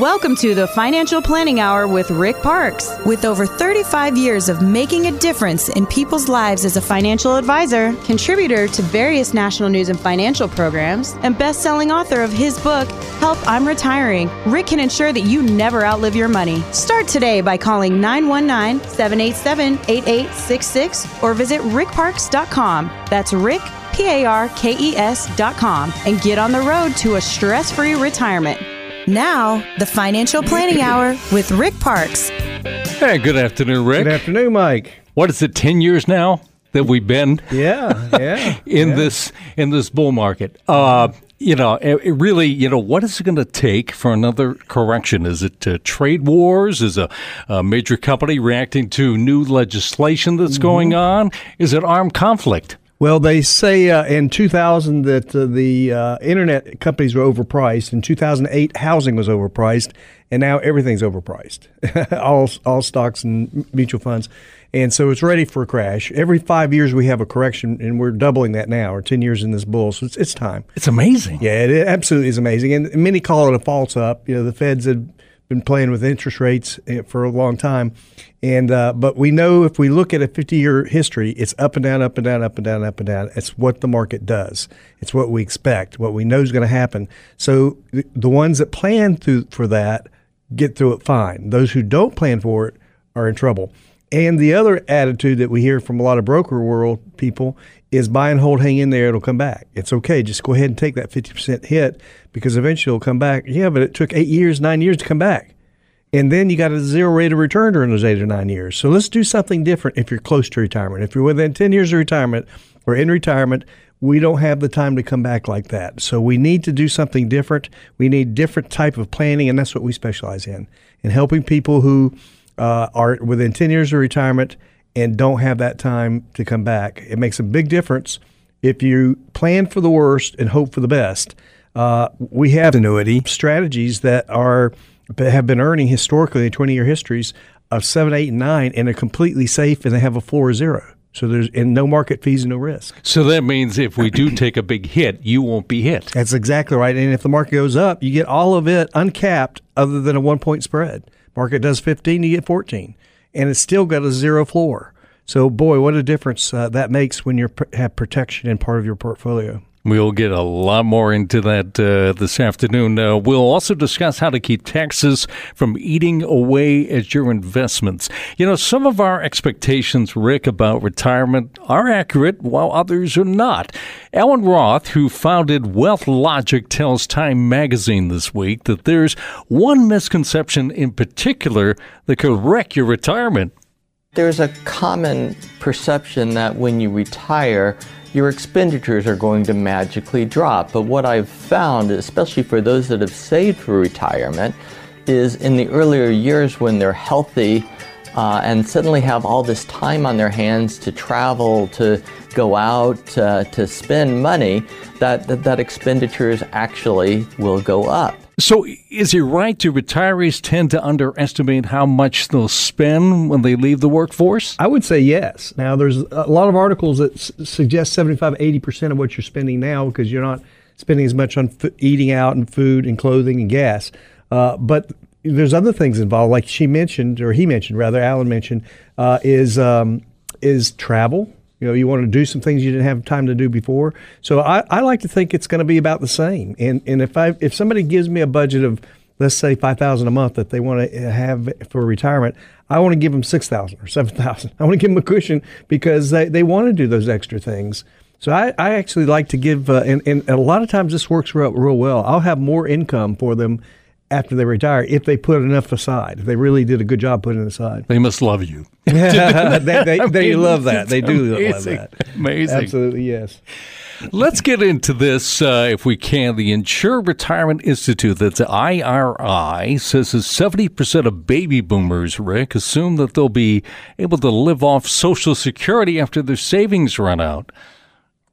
Welcome to the Financial Planning Hour with Rick Parkes. With over 35 years of making a difference in people's lives as a financial advisor, contributor to various national news and financial programs, and best selling author of his book, Help I'm Retiring, Rick can ensure that you never outlive your money. Start today by calling 919 787 8866 or visit rickparkes.com. That's Rick, P A R K E S.com, and get on the road to a stress free retirement. Now, the Financial Planning Hour with Rick Parkes. Hey, good afternoon, Rick. Good afternoon, Mike. What is it? Ten years now that we've been Yeah, yeah. in yeah. this in this bull market. Uh, you know, it, it really, you know, what is it going to take for another correction? Is it uh, trade wars? Is a, a major company reacting to new legislation that's going on? Is it armed conflict? Well, they say uh, in 2000 that uh, the uh, internet companies were overpriced. In 2008, housing was overpriced, and now everything's overpriced. all all stocks and mutual funds, and so it's ready for a crash. Every five years we have a correction, and we're doubling that now. Or 10 years in this bull, so it's, it's time. It's amazing. Yeah, it absolutely is amazing, and many call it a false up. You know, the Feds have been playing with interest rates eh, for a long time, and uh, but we know if we look at a 50-year history, it's up and down, up and down, up and down, up and down. It's what the market does. It's what we expect, what we know is going to happen. So the, the ones that plan through for that get through it fine. Those who don't plan for it are in trouble. And the other attitude that we hear from a lot of broker world people is buy and hold, hang in there, it'll come back. It's okay. Just go ahead and take that 50% hit because eventually it'll come back. Yeah, but it took eight years, nine years to come back. And then you got a zero rate of return during those eight or nine years. So let's do something different if you're close to retirement. If you're within 10 years of retirement or in retirement, we don't have the time to come back like that. So we need to do something different. We need different type of planning, and that's what we specialize in, in helping people who uh, are within 10 years of retirement and don't have that time to come back. It makes a big difference if you plan for the worst and hope for the best. Uh, we have annuity strategies that are have been earning historically in 20 year histories of seven, eight, and nine, and are completely safe, and they have a floor of zero. So there's and no market fees and no risk. So that means if we do take a big hit, you won't be hit. That's exactly right. And if the market goes up, you get all of it uncapped, other than a one point spread. Market does 15, you get 14, and it's still got a zero floor. So boy, what a difference uh, that makes when you have protection in part of your portfolio. We'll get a lot more into that uh, this afternoon. Uh, we'll also discuss how to keep taxes from eating away at your investments. You know, some of our expectations, Rick, about retirement are accurate, while others are not. Alan Roth, who founded Wealth Logic, tells Time magazine this week that there's one misconception in particular that could wreck your retirement. There's a common perception that when you retire, your expenditures are going to magically drop. But what I've found, especially for those that have saved for retirement, is in the earlier years when they're healthy uh, and suddenly have all this time on their hands to travel, to go out, uh, to spend money, that, that, that expenditures actually will go up. So, is it right to retirees tend to underestimate how much they'll spend when they leave the workforce? I would say yes. Now, there's a lot of articles that s- suggest 75, 80% of what you're spending now because you're not spending as much on f- eating out and food and clothing and gas. Uh, but there's other things involved, like she mentioned, or he mentioned, rather, Alan mentioned, uh, is um, is travel. You know, you want to do some things you didn't have time to do before. So I, I like to think it's going to be about the same. And and if I if somebody gives me a budget of let's say five thousand a month that they want to have for retirement, I want to give them six thousand or seven thousand. I want to give them a cushion because they, they want to do those extra things. So I, I actually like to give, uh, and, and a lot of times this works real, real well. I'll have more income for them after they retire if they put enough aside. If they really did a good job putting it aside. They must love you. they they, they mean, love that. They do love that. Amazing. Absolutely, yes. Let's get into this, uh, if we can. The Insured Retirement Institute, that's IRI, says that 70% of baby boomers, Rick, assume that they'll be able to live off Social Security after their savings run out.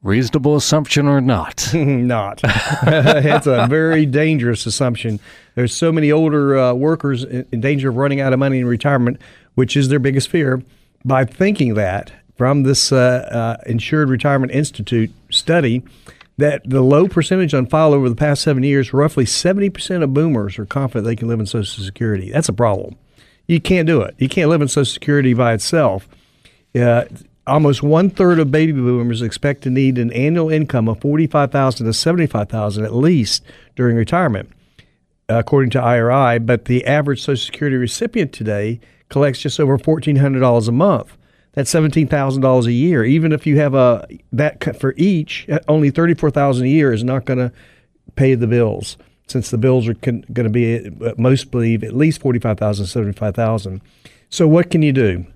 Reasonable assumption or not? Not. it's a very dangerous assumption. There's so many older uh, workers in, danger of running out of money in retirement, which is their biggest fear. By thinking that, from this uh, uh, Insured Retirement Institute study, that the low percentage on file over the past seven years, roughly 70% of boomers are confident they can live in Social Security. That's a problem. You can't do it. You can't live in Social Security by itself. Uh, almost one third of baby boomers expect to need an annual income of 45000 to 75000 at least during retirement, according to IRI. But the average Social Security recipient today collects just over $1,400 a month. That's seventeen thousand dollars a year. Even if you have a that for each, uh, only thirty four thousand a year is not going to pay the bills, since the bills are going to be uh, most believe at least forty five thousand, seventy five thousand. So what can you do?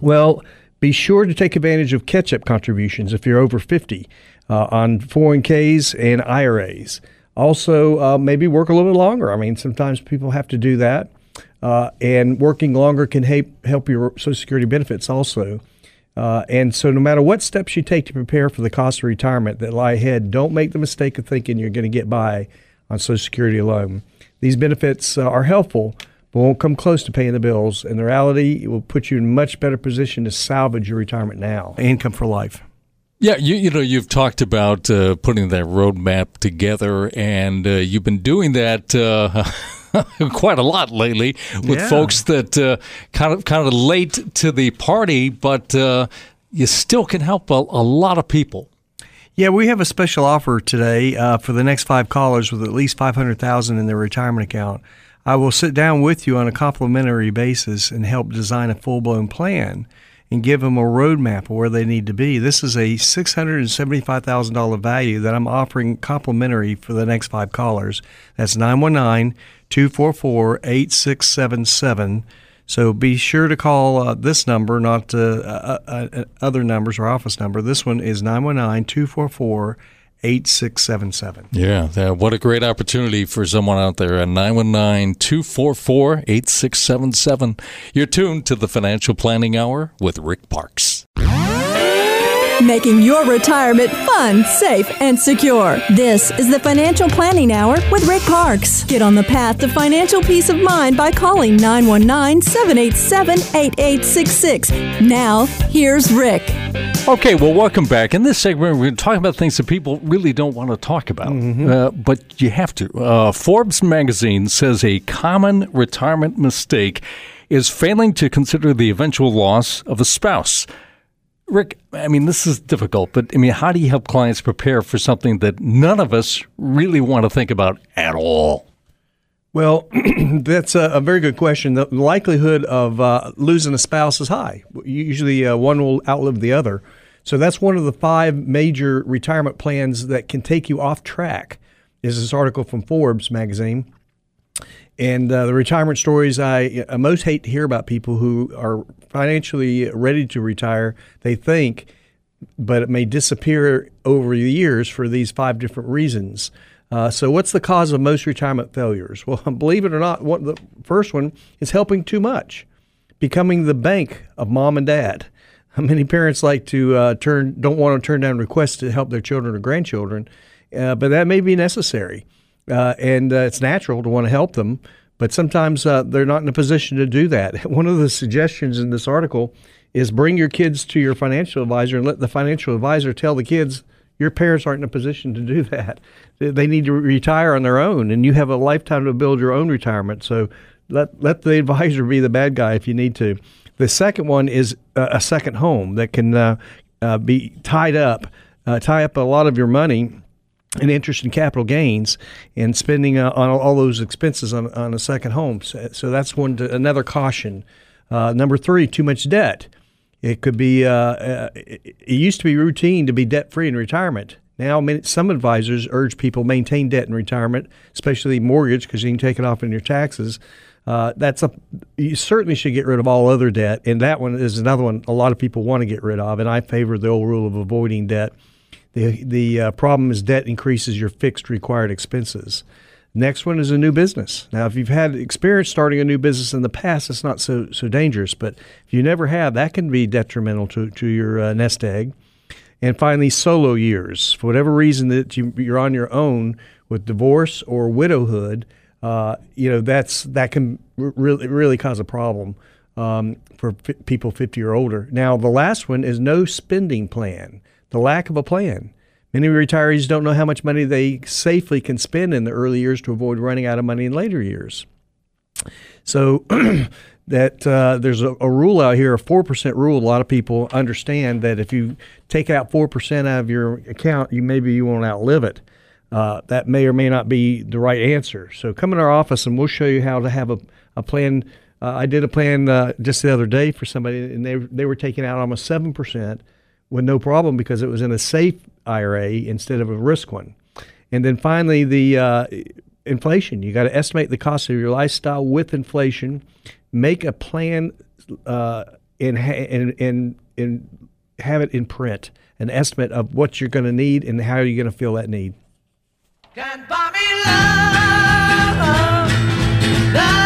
Well, be sure to take advantage of catch-up contributions if you're over fifty uh, on 401ks and IRAs. Also, uh, maybe work a little bit longer. I mean, sometimes people have to do that. Uh, and working longer can help, help your Social Security benefits also. Uh, and so, no matter what steps you take to prepare for the cost of retirement that lie ahead, don't make the mistake of thinking you're going to get by on Social Security alone. These benefits uh, are helpful, but won't come close to paying the bills. In reality, it will put you in a much better position to salvage your retirement now, income for life. Yeah, you, you know, you've talked about uh, putting that roadmap together, and uh, you've been doing that. Uh, quite a lot lately with yeah. folks that uh, kind of kind of late to the party, but uh, you still can help a, a, lot of people. Yeah, we have a special offer today uh, for the next five callers with at least five hundred thousand in their retirement account. I will sit down with you on a complimentary basis and help design a full blown plan and give them a roadmap of where they need to be. This is a $675,000 value that I'm offering complimentary for the next five callers. That's 919 244 8677. So be sure to call uh, this number, not uh, uh, uh other numbers or office number. This one is 919 244 8677. Yeah, what a great opportunity for someone out there at 919 244 8677. You're tuned to the Financial Planning Hour with Rick Parkes making your retirement fun, safe, and secure. This is the Financial Planning Hour with Rick Parkes. Get on the path to financial peace of mind by calling 919 787 8866. Now, here's Rick. Okay, well, welcome back. In this segment, we're going to talk about things that people really don't want to talk about, mm-hmm. uh, but you have to. Uh, Forbes magazine says a common retirement mistake is failing to consider the eventual loss of a spouse. Rick, I mean, this is difficult, but I mean, how do you help clients prepare for something that none of us really want to think about at all? Well, that's a, a, very good question. The likelihood of uh, losing a spouse is high. Usually, uh, one will outlive the other. So that's one of the five major retirement plans that can take you off track. Is this article from Forbes magazine? And uh, the retirement stories I, most hate to hear about people who are financially ready to retire, they think, but it may disappear over the years for these five different reasons. Uh, so, what's the cause of most retirement failures? Well, believe it or not, the first one is helping too much, becoming the bank of mom and dad. Many parents like to uh, turn, don't want to turn down requests to help their children or grandchildren, uh, but that may be necessary uh, and uh, it's natural to want to help them. But sometimes uh, they're not in a position to do that. One of the suggestions in this article is bring your kids to your financial advisor and let the financial advisor tell the kids your parents aren't in a position to do that. They need to retire on their own, and you have a lifetime to build your own retirement. So let let the advisor be the bad guy if you need to. The second one is a second home that can uh, uh, be tied up, uh, tie up a lot of your money and interest in capital gains and spending uh, on all those expenses on, on a second home. So, so that's one to, another caution. Uh, number three, too much debt. It could be. Uh, uh it used to be routine to be debt free in retirement. Now, some advisors urge people maintain debt in retirement, especially mortgage, because you can take it off in your taxes. Uh, that's a you certainly should get rid of all other debt, and that one is another one a lot of people want to get rid of. And I favor the old rule of avoiding debt. The, the uh, problem is debt increases your fixed required expenses. Next one is a new business. Now, if you've had experience starting a new business in the past, it's not so so dangerous. But if you never have, that can be detrimental to, to your uh, nest egg. And finally, solo years. For whatever reason that you, are on your own with divorce or widowhood, uh, you know that's that can really really cause a problem um, for f- people 50 or older. Now, the last one is no spending plan the lack of a plan. Many retirees don't know how much money they safely can spend in the early years to avoid running out of money in later years. So that uh, there's a, a, rule out here, a four percent rule. A lot of people understand that if you take out four percent out of your account, you maybe you won't outlive it. Uh, that may or may not be the right answer. So come in our office and we'll show you how to have a, a plan. Uh, I did a plan uh, just the other day for somebody, and they they were taking out almost seven percent with no problem because it was in a safe IRA instead of a risk one. And then finally, the uh, inflation. You got to estimate the cost of your lifestyle with inflation. Make a plan uh, and, and and and have it in print. An estimate of what you're going to need and how you're going to feel that need. Can't buy me love, love.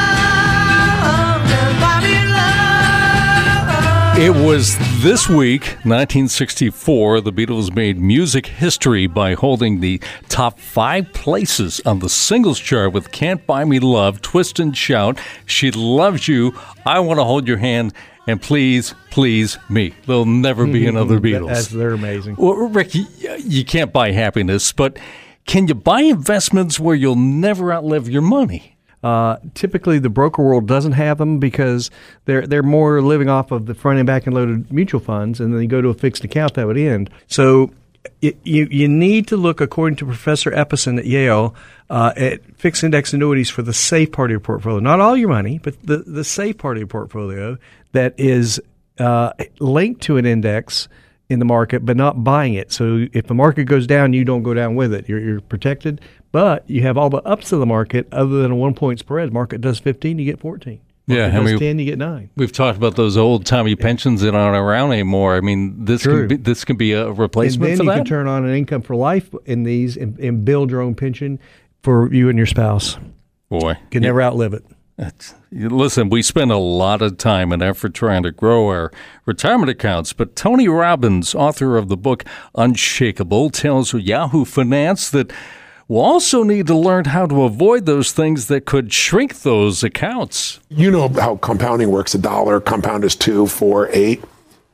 It was this week, 1964, the Beatles made music history by holding the top five places on the singles chart with Can't Buy Me Love, Twist and Shout, She Loves You, I Want to Hold Your Hand, and Please, Please Me. There'll never be mm-hmm. another Beatles. That's, they're amazing. Well, Rick, you, you can't buy happiness, but can you buy investments where you'll never outlive your money? Uh, typically, the broker world doesn't have them because they're they're more living off of the front and back and loaded mutual funds, and then you go to a fixed account that would end. So it, you you need to look, according to Professor Ibbotson at Yale, uh, at fixed index annuities for the safe part of your portfolio. Not all your money, but the the safe part of your portfolio that is uh, linked to an index in the market, but not buying it. So if the market goes down, you don't go down with it. You're, you're protected, but you have all the ups of the market. Other than a one point spread, market does 15, you get 14. Market yeah, I mean, 10, you get 9. We've talked about those old timey pensions that aren't around anymore. I mean, this True. can be, this can be a replacement and then you that? can turn on an income for life in these and, and build your own pension for you and your spouse. Boy, can yeah. never outlive it. Listen, we spend a lot of time and effort trying to grow our retirement accounts, but Tony Robbins, author of the book Unshakable, tells Yahoo Finance that we'll also need to learn how to avoid those things that could shrink those accounts. You know how compounding works a dollar, compound is two, four, eight.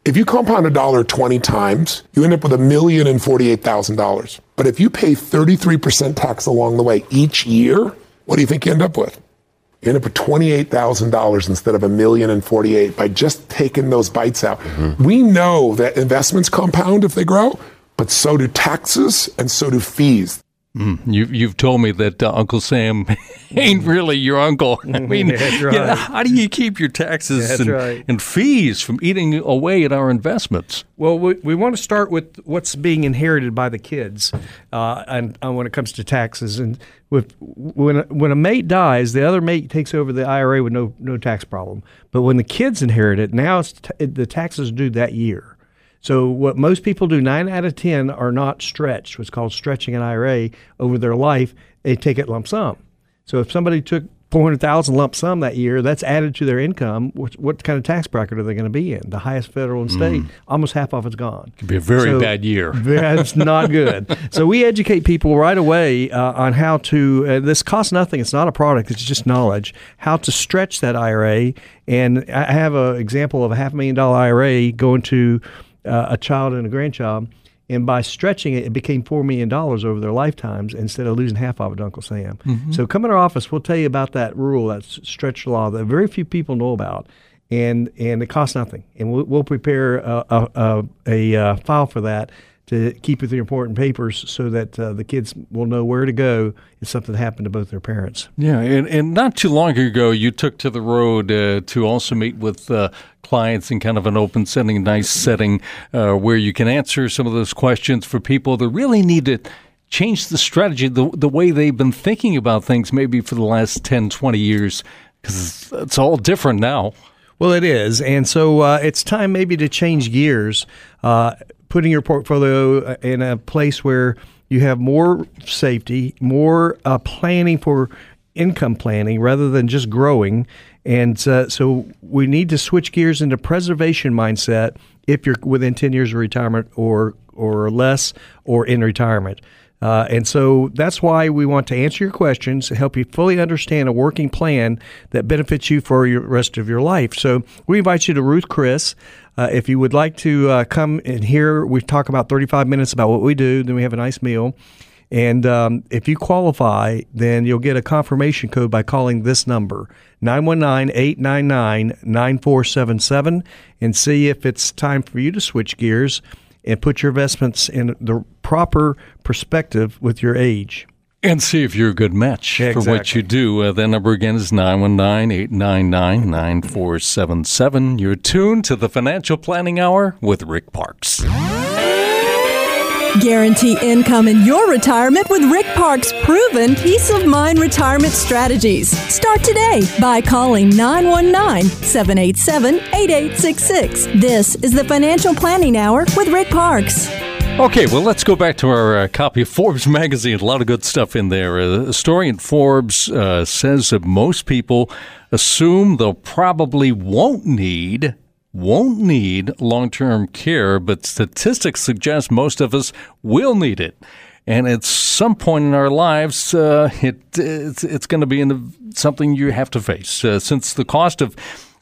If you compound a dollar 20 times, you end up with a million and $48,000. But if you pay 33% tax along the way each year, what do you think you end up with? you end up with $28,000 instead of a million and 48 by just taking those bites out. Mm-hmm. We know that investments compound if they grow, but so do taxes and so do fees. Mm, you, you've told me that uh, Uncle Sam ain't really your uncle. I mean, right. you know, how do you keep your taxes and, right. and, fees from eating away at our investments? Well, we, we want to start with what's being inherited by the kids, uh, and, and, when it comes to taxes. And with when when a mate dies, the other mate takes over the IRA with no no tax problem. But when the kids inherit it, now it's t- the taxes are due that year. So what most people do, nine out of ten are not stretched. What's called stretching an IRA over their life. They take it lump sum. So if somebody took four hundred thousand lump sum that year, that's added to their income. What, what kind of tax bracket are they going to be in? The highest federal and state. Mm. Almost half of it's gone. Could be a very so, bad year. That's not good. so we educate people right away uh, on how to. Uh, this costs nothing. It's not a product. It's just knowledge. How to stretch that IRA. And I have an example of a half million dollar IRA going to uh, a child and a grandchild. And by stretching it, it became $4 million over their lifetimes instead of losing half of it to Uncle Sam. Mm-hmm. So come in our office, we'll tell you about that rule, that stretch law that very few people know about. And, and it costs nothing. And we'll, we'll prepare a, a, a, a uh, file for that to keep with the important papers so that uh, the kids will know where to go if something happened to both their parents. Yeah, and, and not too long ago, you took to the road uh, to also meet with uh, clients in kind of an open setting, nice setting uh, where you can answer some of those questions for people that really need to change the strategy, the, the way they've been thinking about things maybe for the last 10, 20 years, because it's all different now. Well, it is. And so uh, it's time maybe to change gears. Uh, putting your portfolio uh, in a place where you have more safety, more uh, planning for income planning rather than just growing. And uh, so we need to switch gears into preservation mindset if you're within 10 years of retirement or or less or in retirement. Uh, and so that's why we want to answer your questions, help you fully understand a working plan that benefits you for the rest of your life. So we invite you to Ruth Chris. Uh, if you would like to uh, come and hear, we talk about 35 minutes about what we do, then we have a nice meal. And um, if you qualify, then you'll get a confirmation code by calling this number, 919 899 9477, and see if it's time for you to switch gears and put your investments in the proper perspective with your age. And see if you're a good match Yeah, for what you do. Uh, that number again is 919 899 9477. You're tuned to the Financial Planning Hour with Rick Parkes. Guarantee income in your retirement with Rick Park's proven peace of mind retirement strategies. Start today by calling 919 787 8866. This is the Financial Planning Hour with Rick Parkes. Okay, well, let's go back to our uh, copy of Forbes magazine. A lot of good stuff in there. Uh, a story in Forbes uh, says that most people assume they'll probably won't need won't need long-term care, but statistics suggest most of us will need it. And at some point in our lives, uh, it, it's, it's going to be the, something you have to face. Uh, since the cost of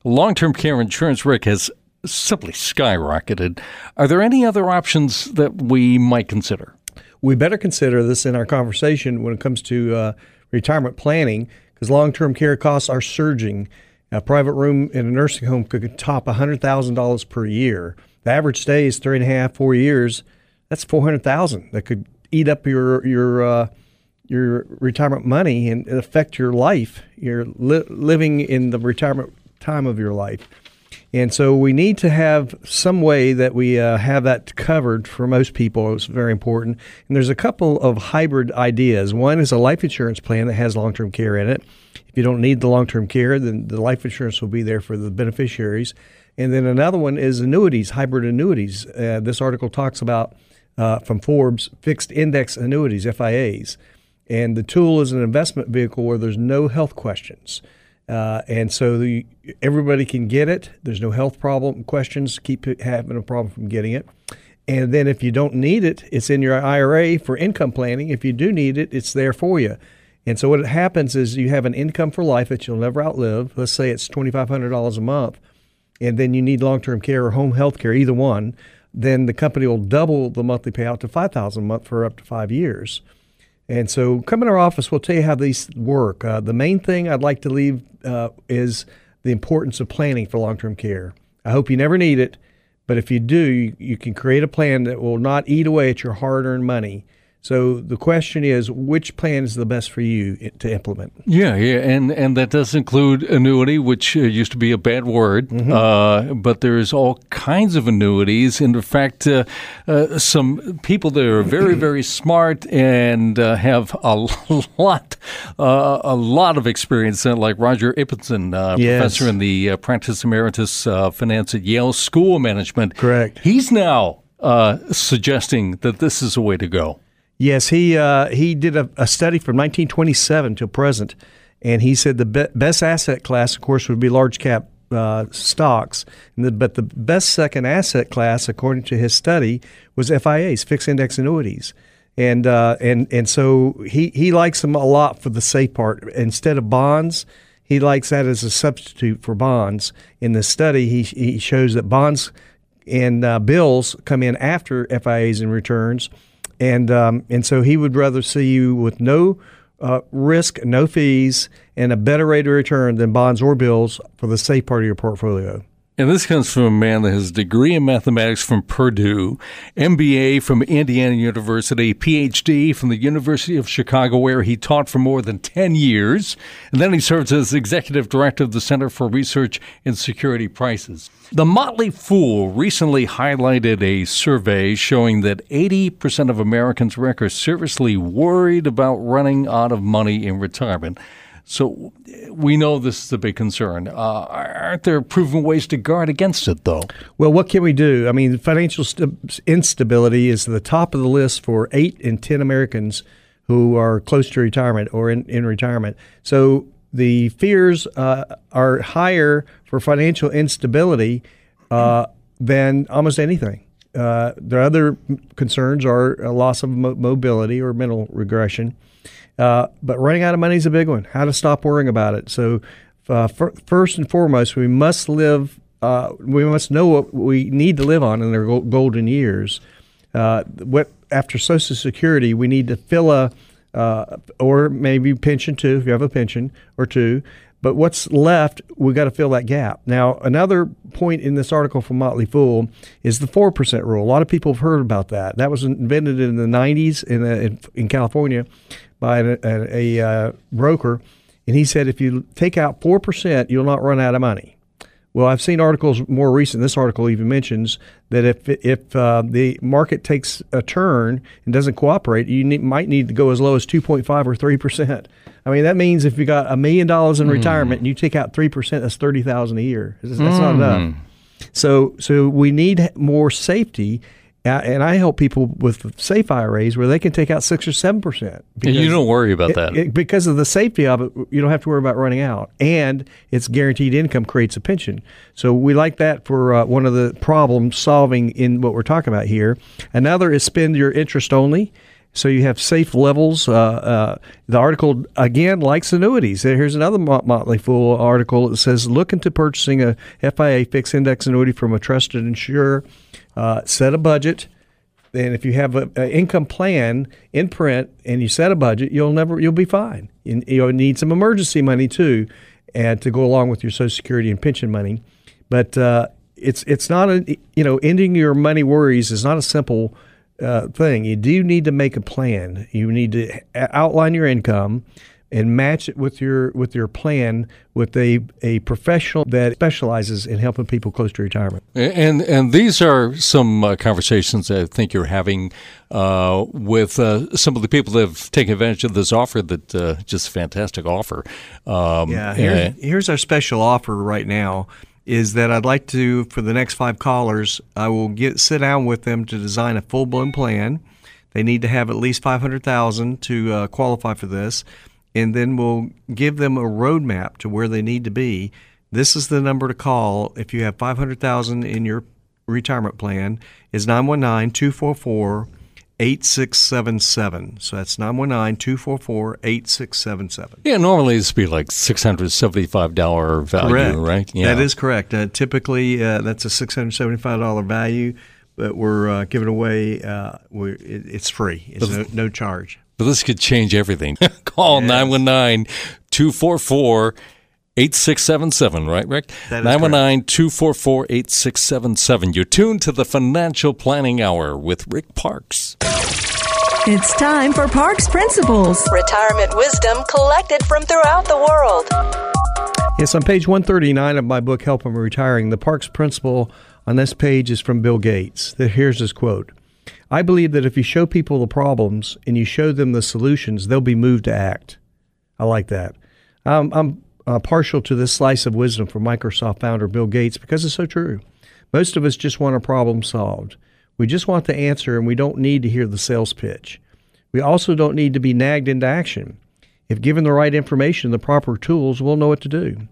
long-term care insurance, Rick, has simply skyrocketed. Are there any other options that we might consider? we better consider this in our conversation when it comes to uh, retirement planning because long term care costs are surging. A private room in a nursing home could top $100,000 per year. The average stay is three and a half, four years. That's 400000 That could eat up your, your, uh, your retirement money and affect your life. You're li- living in the retirement time of your life. And so we need to have some way that we uh, have that covered for most people. It's very important. And there's a couple of hybrid ideas. One is a life insurance plan that has long term care in it. If you don't need the long term care, then the life insurance will be there for the beneficiaries. And then another one is annuities, hybrid annuities. Uh, this article talks about uh, from Forbes fixed index annuities, FIAs. And the tool is an investment vehicle where there's no health questions. Uh, and so the, everybody can get it. There's no health problem questions. Keep having a problem from getting it. And then if you don't need it, it's in your IRA for income planning. If you do need it, it's there for you. And so what happens is you have an income for life that you'll never outlive. Let's say it's $2,500 a month, and then you need long-term care or home health care, either one. Then the company will double the monthly payout to 5,000 a month for up to five years. And so, come in our office. We'll tell you how these work. Uh, the main thing I'd like to leave uh, is the importance of planning for long-term care. I hope you never need it, but if you do, you, you can create a plan that will not eat away at your hard-earned money. So the question is, which plan is the best for you to implement? Yeah, yeah, and and that does include annuity, which uh, used to be a bad word, uh, but there's all kinds of annuities. And in fact, uh, uh, some people that are very, very smart and uh, have a lot, uh, a lot of experience, uh, like Roger Ibbotson, uh, Yes. professor in the uh, Practice Emeritus uh, Finance at Yale School of Management. Correct. He's now uh, suggesting that this is a way to go. Yes, he uh, he did a, a study from 1927 to present, and he said the be- best asset class, of course, would be large cap uh, stocks, the, but the best second asset class, according to his study, was FIAs, fixed index annuities. And uh, and and so he, he likes them a lot for the safe part. Instead of bonds, he likes that as a substitute for bonds. In the study, he he shows that bonds and uh, bills come in after FIAs and returns, and um, and so he would rather see you with no uh, risk, no fees, and a better rate of return than bonds or bills for the safe part of your portfolio. And this comes from a man that has a degree in mathematics from Purdue, MBA from Indiana University, PhD from the University of Chicago, where he taught for more than 10 years. And then he serves as executive director of the Center for Research in Security Prices. The Motley Fool recently highlighted a survey showing that 80% of Americans are seriously worried about running out of money in retirement. So we know this is a big concern. Uh, aren't there proven ways to guard against it, though? Well, what can we do? I mean, financial st- instability is the top of the list for eight in 10 Americans who are close to retirement or in, in retirement. So the fears uh, are higher for financial instability uh, than almost anything. Uh, the other concerns are a loss of mo- mobility or mental regression. Uh, but running out of money is a big one. How to stop worrying about it. So, uh, f- first and foremost, we must live. Uh, we must know what we need to live on in our golden years. Uh, what after Social Security, we need to fill a uh, or maybe pension too, if you have a pension or two. But what's left, we've got to fill that gap. Now, another point in this article from Motley Fool is the 4% rule. A lot of people have heard about that. That was invented in the 90s in, in, in California by a, a, a uh, broker. And he said if you take out 4%, you'll not run out of money. Well, I've seen articles more recent. This article even mentions that if if uh, the market takes a turn and doesn't cooperate, you need, might need to go as low as 2.5 or 3 percent. I mean, that means if you got a million dollars in mm. retirement and you take out 3 percent, that's 30,000 a year. That's, that's mm. not enough. So so we need more safety and I help people with safe IRAs where they can take out six or seven percent. You don't worry about that it, because of the safety of it. You don't have to worry about running out, and it's guaranteed income creates a pension. So we like that for uh, one of the problem solving in what we're talking about here. Another is spend your interest only. So you have safe levels. Uh, uh, the article again likes annuities. Here's another Motley Fool article that says look into purchasing a FIA fixed index annuity from a trusted insurer. Uh, set a budget. And if you have an income plan in print and you set a budget, you'll never you'll be fine. You, you need some emergency money too, and to go along with your Social Security and pension money. But uh, it's it's not a you know ending your money worries is not a simple uh, thing. You do need to make a plan. You need to outline your income and match it with your with your plan with a, a professional that specializes in helping people close to retirement. And and these are some uh, conversations I think you're having uh, with uh, some of the people that have taken advantage of this offer. That uh, just fantastic offer. Um, yeah, here's, here's our special offer right now. Is that I'd like to for the next five callers, I will get sit down with them to design a full blown plan. They need to have at least five hundred thousand to uh, qualify for this and then we'll give them a roadmap to where they need to be. This is the number to call if you have 500,000 in your retirement plan is 919-244 8677. So that's 919 244 8677. Yeah, normally this would be like $675 value, correct. right? Yeah. That is correct. Uh, typically, uh, that's a $675 value, but we're uh, giving away, uh, we're, it, it's free, it's no, no charge. But this could change everything. Call 919 244 8677, right, Rick? 919 244 8677. You're tuned to the Financial Planning Hour with Rick Parkes. It's time for Parkes Principles retirement wisdom collected from throughout the world. Yes, on page 139 of my book, Help I'm Retiring, the Parkes Principle on this page is from Bill Gates. Here's his quote I believe that if you show people the problems and you show them the solutions, they'll be moved to act. I like that. Um, I'm uh, partial to this slice of wisdom from Microsoft founder Bill Gates because it's so true. Most of us just want a problem solved. We just want the answer and we don't need to hear the sales pitch. We also don't need to be nagged into action. If given the right information the proper tools, we'll know what to do.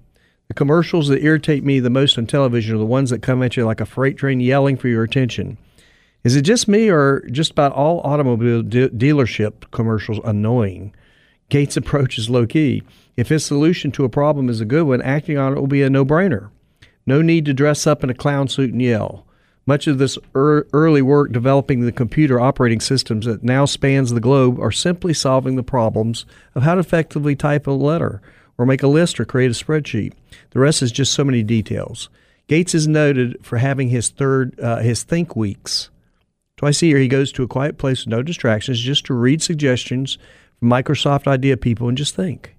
The commercials that irritate me the most on television are the ones that come at you like a freight train yelling for your attention. Is it just me, or just about all automobile de- dealership commercials annoying? Gates' approach is low key. If his solution to a problem is a good one, acting on it will be a no brainer. No need to dress up in a clown suit and yell. Much of this er- early work developing the computer operating systems that now spans the globe are simply solving the problems of how to effectively type a letter or make a list or create a spreadsheet. The rest is just so many details. Gates is noted for having his third uh, his think weeks Twice a year, he goes to a quiet place with no distractions just to read suggestions from Microsoft Idea people and just think.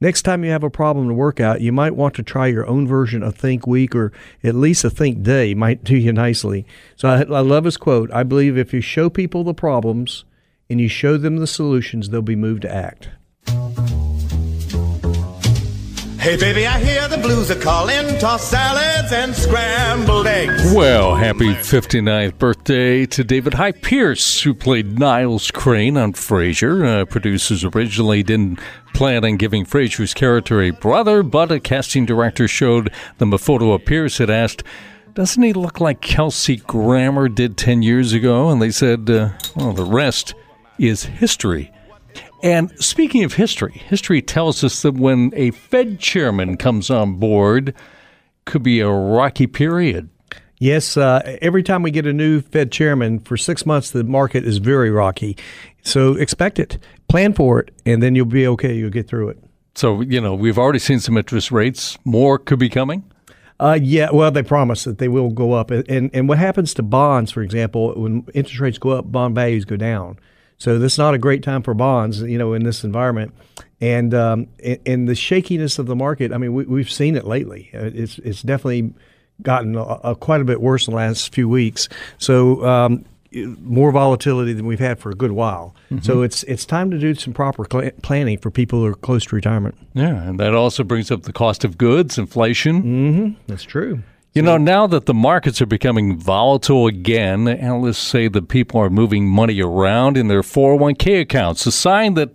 Next time you have a problem to work out, you might want to try your own version of Think Week or at least a Think Day might do you nicely. So I, I love his quote. I believe if you show people the problems and you show them the solutions, they'll be moved to act. Hey, baby, I hear the blues are calling. Toss salads and scrambled eggs. Well, happy 59th birthday to David Hyde Pierce, who played Niles Crane on Frasier. Uh, producers originally didn't plan on giving Frasier's character a brother, but a casting director showed them a photo of Pierce had asked doesn't he look like Kelsey Grammer did 10 years ago? And they said, uh, well, the rest is history. And speaking of history, history tells us that when a Fed chairman comes on board, could be a rocky period. Yes, uh, every time we get a new Fed chairman for six months, the market is very rocky. So expect it, plan for it, and then you'll be okay. You'll get through it. So, you know, we've already seen some interest rates. More could be coming. Uh, yeah, well, they promise that they will go up. And, and what happens to bonds, for example, when interest rates go up, bond values go down. So this is not a great time for bonds, you know, in this environment. And um, and the shakiness of the market, I mean, we, have seen it lately. Uh, it's it's definitely gotten a, a quite a bit worse in the last few weeks. So um, more volatility than we've had for a good while. Mm-hmm. So it's it's time to do some proper cl- planning for people who are close to retirement. Yeah, and that also brings up the cost of goods, inflation. Mm-hmm. That's true. You know, now that the markets are becoming volatile again, analysts say that people are moving money around in their 401k accounts, a sign that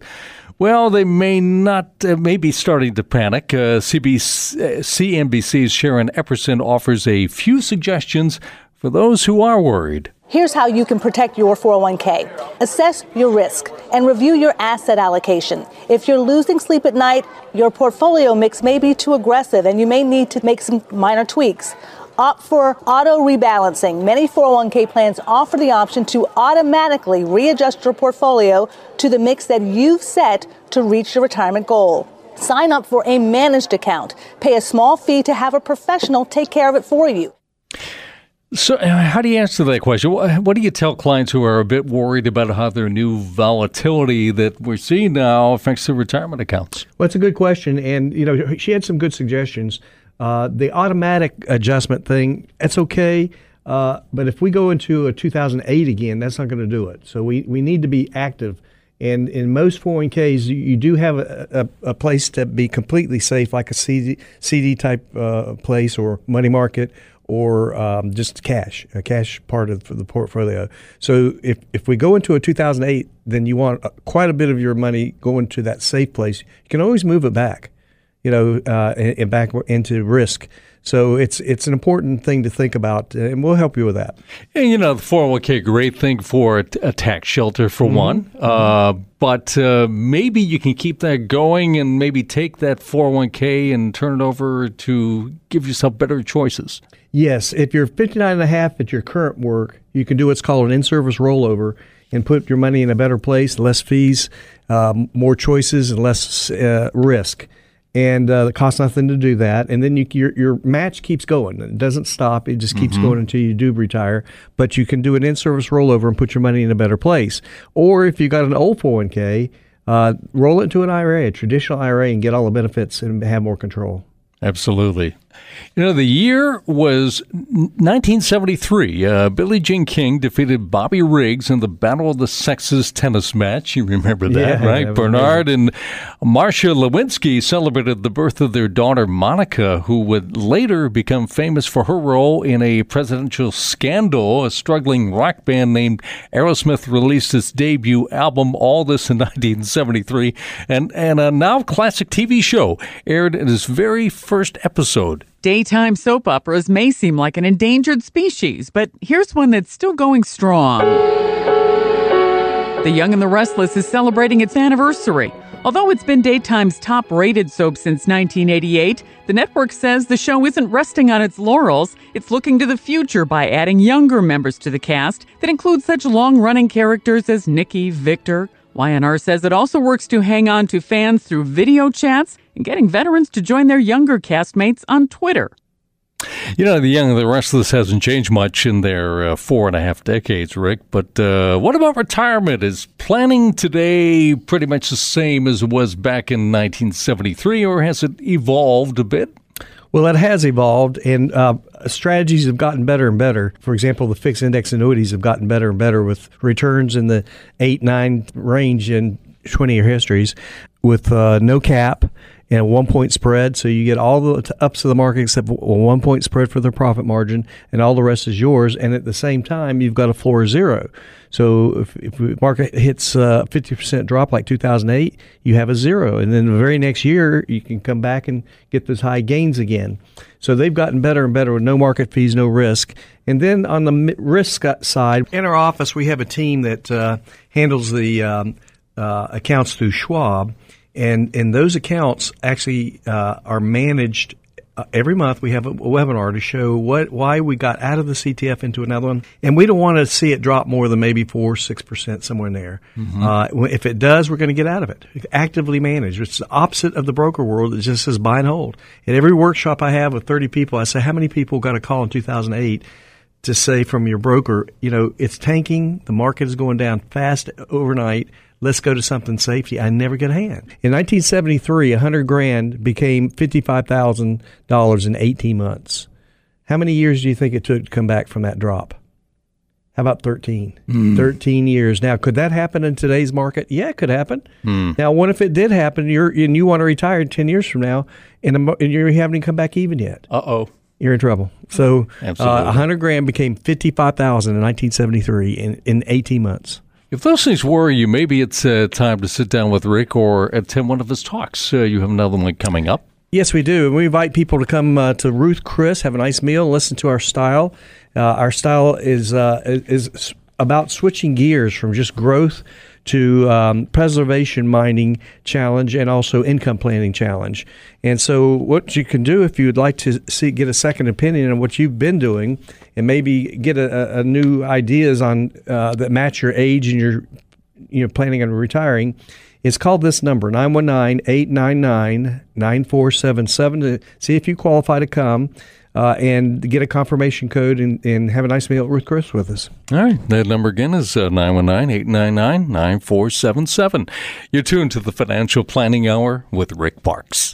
well, they may not, uh, may be starting to panic. Uh, CBC, uh, CNBC's Sharon Epperson offers a few suggestions for those who are worried. Here's how you can protect your 401k. Assess your risk and review your asset allocation. If you're losing sleep at night, your portfolio mix may be too aggressive and you may need to make some minor tweaks. Opt for auto rebalancing. Many 401k plans offer the option to automatically readjust your portfolio to the mix that you've set to reach your retirement goal. Sign up for a managed account. Pay a small fee to have a professional take care of it for you. So, uh, how do you answer that question? What do you tell clients who are a bit worried about how their new volatility that we're seeing now affects their retirement accounts? Well, it's a good question, and you know, she had some good suggestions. Uh, the automatic adjustment thing, that's okay, uh, but if we go into a 2008 again, that's not going to do it. So we, we need to be active. And in most 401ks, you, you do have a, a, a, place to be completely safe, like a CD, CD type uh, place or money market or um, just cash, a cash part of the portfolio. So if, if we go into a 2008, then you want uh, quite a bit of your money going to that safe place. You can always move it back, you know, uh, and, and back into risk. So it's it's an important thing to think about, and we'll help you with that. And you know, the 401k, great thing for a tax shelter for mm-hmm. one. Mm-hmm. Uh, but uh, maybe you can keep that going and maybe take that 401k and turn it over to give yourself better choices. Yes, if you're 59 and a half at your current work, you can do what's called an in-service rollover and put your money in a better place, less fees, um, more choices, and less uh, risk and uh, it costs nothing to do that. And then you, your your match keeps going; it doesn't stop. It just keeps mm-hmm. going until you do retire. But you can do an in-service rollover and put your money in a better place. Or if you got an old 401k, uh, roll it into an IRA, a traditional IRA, and get all the benefits and have more control. Absolutely. You know, the year was 1973. Uh, Billie Jean King defeated Bobby Riggs in the Battle of the Sexes tennis match. You remember that, yeah, right? Bernard and Marsha Lewinsky celebrated the birth of their daughter, Monica, who would later become famous for her role in a presidential scandal. A struggling rock band named Aerosmith released its debut album, All This in 1973, and, and a now classic TV show aired in its very first episode. Daytime soap operas may seem like an endangered species, but here's one that's still going strong. The Young and the Restless is celebrating its anniversary. Although it's been daytime's top rated soap since 1988, the network says the show isn't resting on its laurels. It's looking to the future by adding younger members to the cast that include such long running characters as Nikki, Victor, YNR says it also works to hang on to fans through video chats and getting veterans to join their younger castmates on Twitter. You know, the Young and the Restless hasn't changed much in their uh, four and a half decades, Rick. But uh, what about retirement? Is planning today pretty much the same as it was back in 1973, or has it evolved a bit? Well, it has evolved, and uh, strategies have gotten better and better. For example, the fixed index annuities have gotten better and better with returns in the eight, nine range in 20 year histories with uh, no cap and one point spread. So you get all the ups of the market except one point spread for the profit margin, and all the rest is yours. And at the same time, you've got a floor zero. So if, if the market hits a 50% drop like 2008, you have a zero. And then the very next year, you can come back and get those high gains again. So they've gotten better and better with no market fees, no risk. And then on the risk side, in our office, we have a team that uh, handles the um, uh, accounts through Schwab. And, and those accounts actually uh, are managed uh, every month we have a, webinar to show what why we got out of the ETF into another one, and we don't want to see it drop more than maybe four six percent somewhere in there. Mm-hmm. Uh, if it does, we're going to get out of it. Actively managed. It's the opposite of the broker world. It just says buy and hold. At every workshop I have with thirty people, I say how many people got a call in two thousand eight to say from your broker, you know, it's tanking, the market is going down fast overnight let's go to something safety. I never get a hand. In 1973, 100 grand became $55,000 in 18 months. How many years do you think it took to come back from that drop? How about 13? Mm. 13 years. Now, could that happen in today's market? Yeah, it could happen. Mm. Now, what if it did happen you're, and you want to retire 10 years from now and, and you haven't come back even yet? Uh oh. You're in trouble. So, uh, 100 grand became 55,000 in 1973 in, in 18 months. If those things worry you, maybe it's uh, time to sit down with Rick or attend one of his talks. Uh, you have another one coming up. Yes, we do. And We invite people to come uh, to Ruth Chris, have a nice meal, listen to our style. Uh, our style is uh, is about switching gears from just growth to um, preservation mining challenge and also income planning challenge. And so, what you can do if you would like to see get a second opinion on what you've been doing, and maybe get a, a new ideas on uh, that match your age and your you know planning on retiring. It's called this number 919-899-9477 to see if you qualify to come uh, and get a confirmation code and, and, have a nice meal at Ruth Chris with us. All right. That number again is uh, 919 899 9477. You're tuned to the Financial Planning Hour with Rick Parkes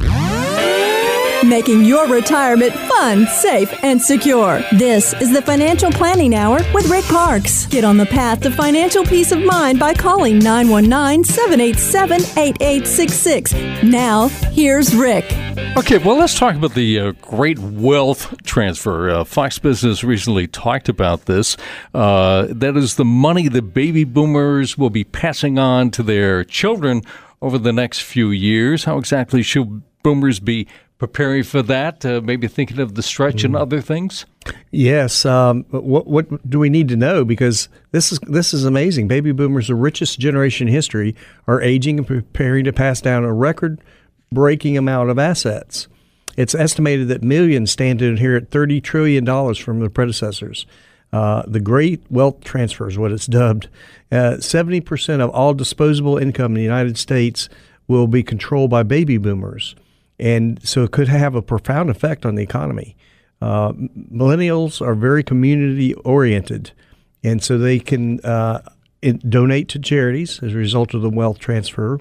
making your retirement fun, safe, and secure. This is the Financial Planning Hour with Rick Parkes. Get on the path to financial peace of mind by calling 919 787 8866. Now, here's Rick. Okay, well, let's talk about the uh, great wealth transfer. Uh, Fox Business recently talked about this. Uh, that is the money the baby boomers will be passing on to their children over the next few years. How exactly should boomers be preparing for that? Uh, maybe thinking of the stretch mm. and other things. Yes. Um, what what do we need to know? Because this is this is amazing. Baby boomers, the richest generation in history, are aging and preparing to pass down a record breaking amount of assets. It's estimated that millions stand to inherit $30 trillion from their predecessors. Uh, the great wealth transfer is what it's dubbed. Uh, 70% of all disposable income in the United States will be controlled by baby boomers. And so it could have a profound effect on the economy. Uh, millennials are very community oriented, and so they can uh, donate to charities as a result of the wealth transfer.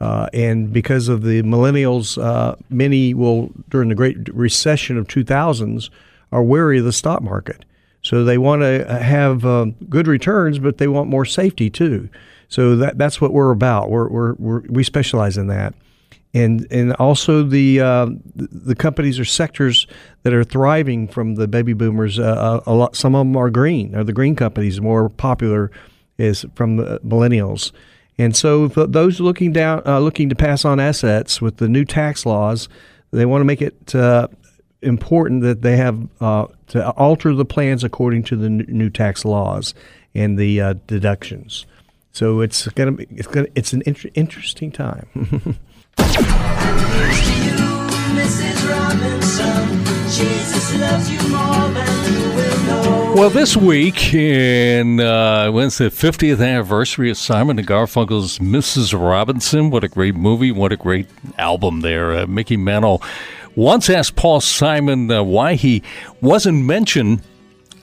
Uh, and because of the millennials, uh, many will, during the Great Recession of 2000s, are wary of the stock market. So they want to have uh, good returns, but they want more safety too. So that, that's what we're about. We're, we're, we're we specialize in that and and also the uh, the companies or sectors that are thriving from the baby boomers. Uh, uh, a lot, some of them are green. Are the green companies more popular? Is from the millennials, and so those looking down, uh, looking to pass on assets with the new tax laws, they want to make it uh, important that they have uh, to alter the plans according to the new tax laws and the deductions. So it's gonna it's gonna it's an inter- interesting time. Well, this week, in uh, when's the 50th anniversary of Simon and Garfunkel's Mrs. Robinson? What a great movie! What a great album there. Uh, Mickey Mantle once asked Paul Simon uh, why he wasn't mentioned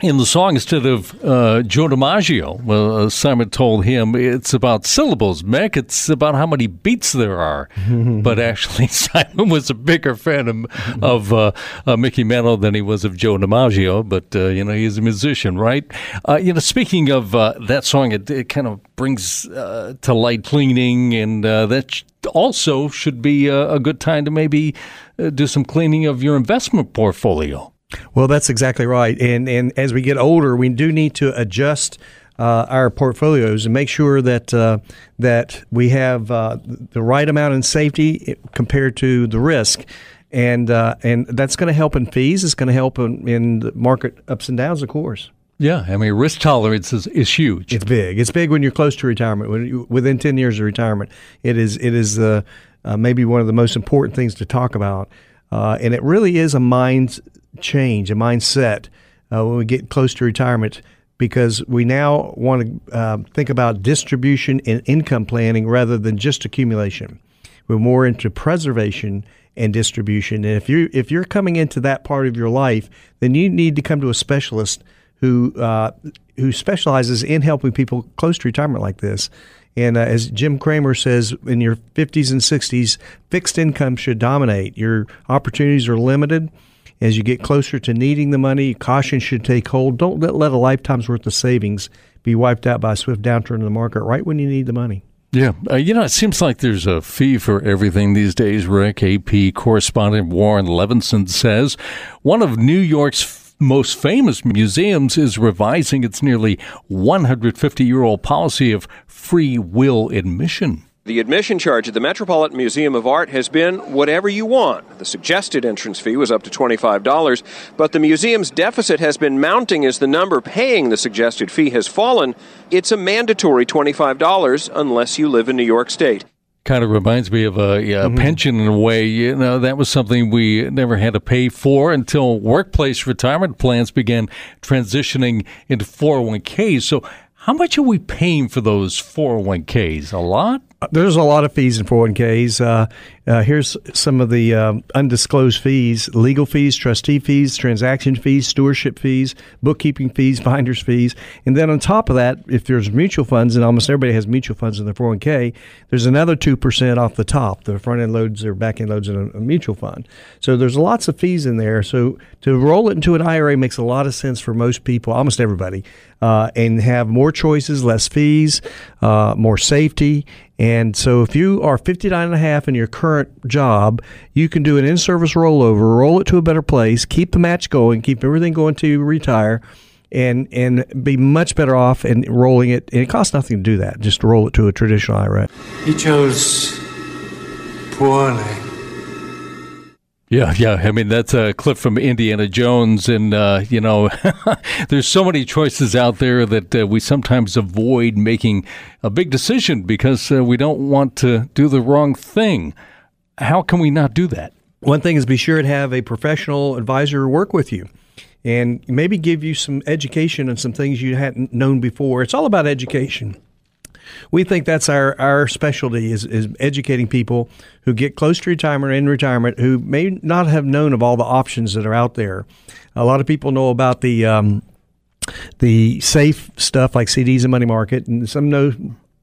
in the song instead of uh, Joe DiMaggio. Well, uh, Simon told him it's about syllables, Mick. It's about how many beats there are. but actually, Simon was a bigger fan of, of uh, uh, Mickey Mantle than he was of Joe DiMaggio. But uh, you know, he's a musician, right? Uh, you know, speaking of that song, it, it, kind of brings to light cleaning, and that also should be a, a good time to maybe uh, do some cleaning of your investment portfolio. Well, that's exactly right. And and as we get older, we do need to adjust uh, our portfolios and make sure that uh, that we have uh, the right amount in safety compared to the risk. And uh, and that's going to help in fees. It's going to help in, in the market ups and downs, of course. Yeah, I mean, risk tolerance is, is huge. It's big. It's big when you're close to retirement. When you, within ten years of retirement, it is it is uh, uh, maybe one of the most important things to talk about. Uh, and it really is a mind change, a mindset uh, when we get close to retirement, because we now want to uh, think about distribution and income planning rather than just accumulation. We're more into preservation and distribution. And if you if you're coming into that part of your life, then you need to come to a specialist who uh, who specializes in helping people close to retirement like this. And uh, as Jim Cramer says, in your 50s and 60s, fixed income should dominate. Your opportunities are limited. As you get closer to needing the money, caution should take hold. Don't let, let a lifetime's worth of savings be wiped out by a swift downturn in the market right when you need the money. Yeah. Uh, you know, it seems like there's a fee for everything these days, Rick. AP correspondent Warren Levinson says one of New York's most famous museums is revising its nearly 150 year old policy of free will admission. The admission charge at the Metropolitan Museum of Art has been whatever you want. The suggested entrance fee was up to $25, but the museum's deficit has been mounting as the number paying the suggested fee has fallen. It's a mandatory $25 unless you live in New York State kind of reminds me of a, yeah, mm-hmm. pension in a way. You know, that was something we never had to pay for until workplace retirement plans began transitioning into 401ks. So, how much are we paying for those 401ks? A lot? There's a lot of fees in 401ks. Uh, uh, here's some of the um, undisclosed fees legal fees, trustee fees, transaction fees, stewardship fees, bookkeeping fees, finder's fees. And then on top of that, if there's mutual funds, and almost everybody has mutual funds in their 401k, there's another 2% off the top. The front end loads or back end loads in a, a mutual fund. So there's lots of fees in there. So to roll it into an IRA makes a lot of sense for most people, almost everybody, uh, and have more choices, less fees, uh, more safety. And so if you are 59 and a half in your current job, you can do an in-service rollover, roll it to a better place, keep the match going, keep everything going to you retire and and be much better off in rolling it. And it costs nothing to do that. Just to roll it to a traditional IRA. He chose poorly. Yeah, yeah. I mean, that's a clip from Indiana Jones, and uh, you know, there's so many choices out there that uh, we sometimes avoid making a big decision because uh, we don't want to do the wrong thing. How can we not do that? One thing is be sure to have a professional advisor work with you and maybe give you some education on some things you hadn't known before. It's all about education we think that's our, our specialty is, is educating people who get close to retirement or in retirement who may not have known of all the options that are out there. A lot of people know about the um, the safe stuff like CDs and money market, and some know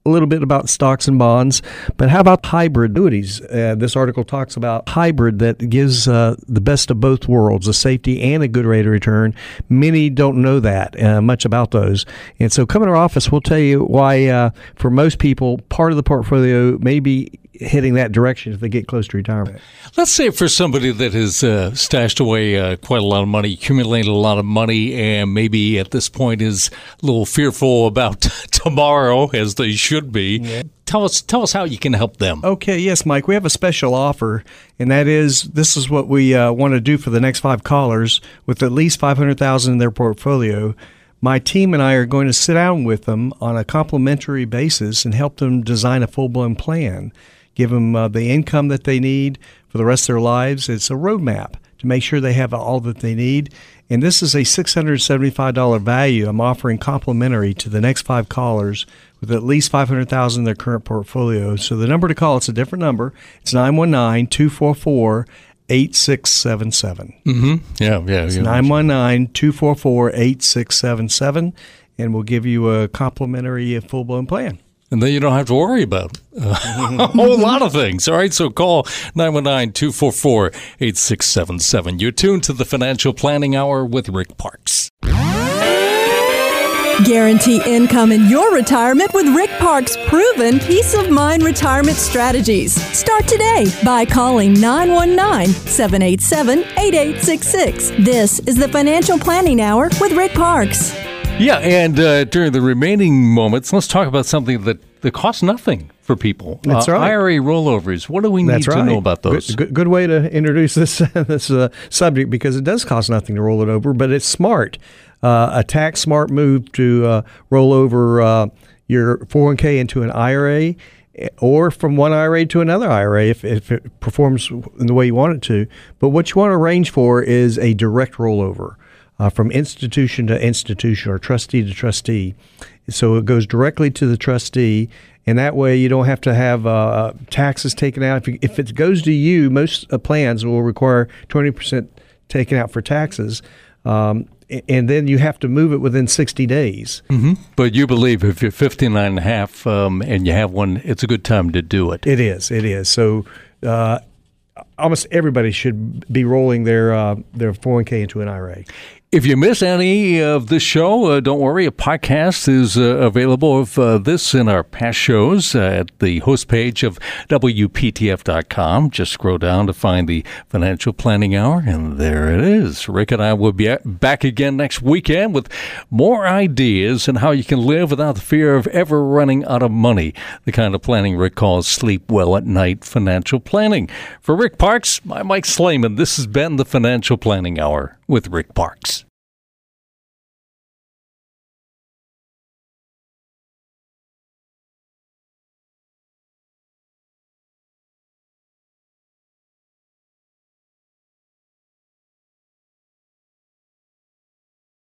a little bit about stocks and bonds, but how about hybrid annuities? Uh, this article talks about hybrid that gives uh, the best of both worlds, a safety and a good rate of return. Many don't know that uh, much about those. And so, coming to our office, we'll tell you why, uh, for most people, part of the portfolio may be heading that direction if they get close to retirement. Let's say for somebody that has uh, stashed away uh, quite a lot of money, accumulated a lot of money, and maybe at this point is a little fearful about tomorrow, as they should be. Yeah. Tell us, tell us how you can help them. Okay, yes, Mike. We have a special offer, and that is this is what we uh, want to do for the next five callers with at least five hundred thousand in their portfolio my team and I are going to sit down with them on a complimentary basis and help them design a full blown plan give them uh, the income that they need for the rest of their lives. It's a roadmap to make sure they have all that they need. And this is a $675 value I'm offering complimentary to the next five callers with at least 500,000 in their current portfolio. So the number to call, it's a different number. It's 919 244 8677. Mm-hmm. Yeah, yeah. It's 919 244 8677. And we'll give you a complimentary full blown plan and then you don't have to worry about uh, a whole lot of things. All right, so call 919 244 8677. You're tuned to the Financial Planning Hour with Rick Parkes. Guarantee income in your retirement with Rick Parkes' proven peace of mind retirement strategies. Start today by calling 919 787 8866. This is the Financial Planning Hour with Rick Parkes. Yeah, and uh, during the remaining moments, let's talk about something that, that costs nothing for people. That's uh, right. IRA rollovers. What do we need That's to know about those? Good, good, good way to introduce this this uh, subject because it does cost nothing to roll it over, but it's smart. Uh, a tax smart move to uh, roll over uh, your 401k into an IRA eh, or from one IRA to another IRA if, if it performs in the way you want it to. But what you want to arrange for is a direct rollover. Uh, from institution to institution or trustee to trustee. So it goes directly to the trustee, and that way you don't have to have uh, taxes taken out. If, you, if it goes to you, most uh, plans will require 20% taken out for taxes. Um, and then you have to move it within 60 days. hmm But you believe if you're 59 and a half um, and you have one, it's a good time to do it. It is. It is. So uh, almost everybody should be rolling their uh, their 401k into an IRA. If you miss any of this show, uh, don't worry. A podcast is uh, available of uh, this and our past shows at the host page of WPTF.com. Just scroll down to find the Financial Planning Hour, and there it is. Rick and I will be back again next weekend with more ideas on how you can live without the fear of ever running out of money. The kind of planning Rick calls sleep well at night financial planning. For Rick Parkes, I'm Mike Slayman. This has been the Financial Planning Hour with Rick Parkes.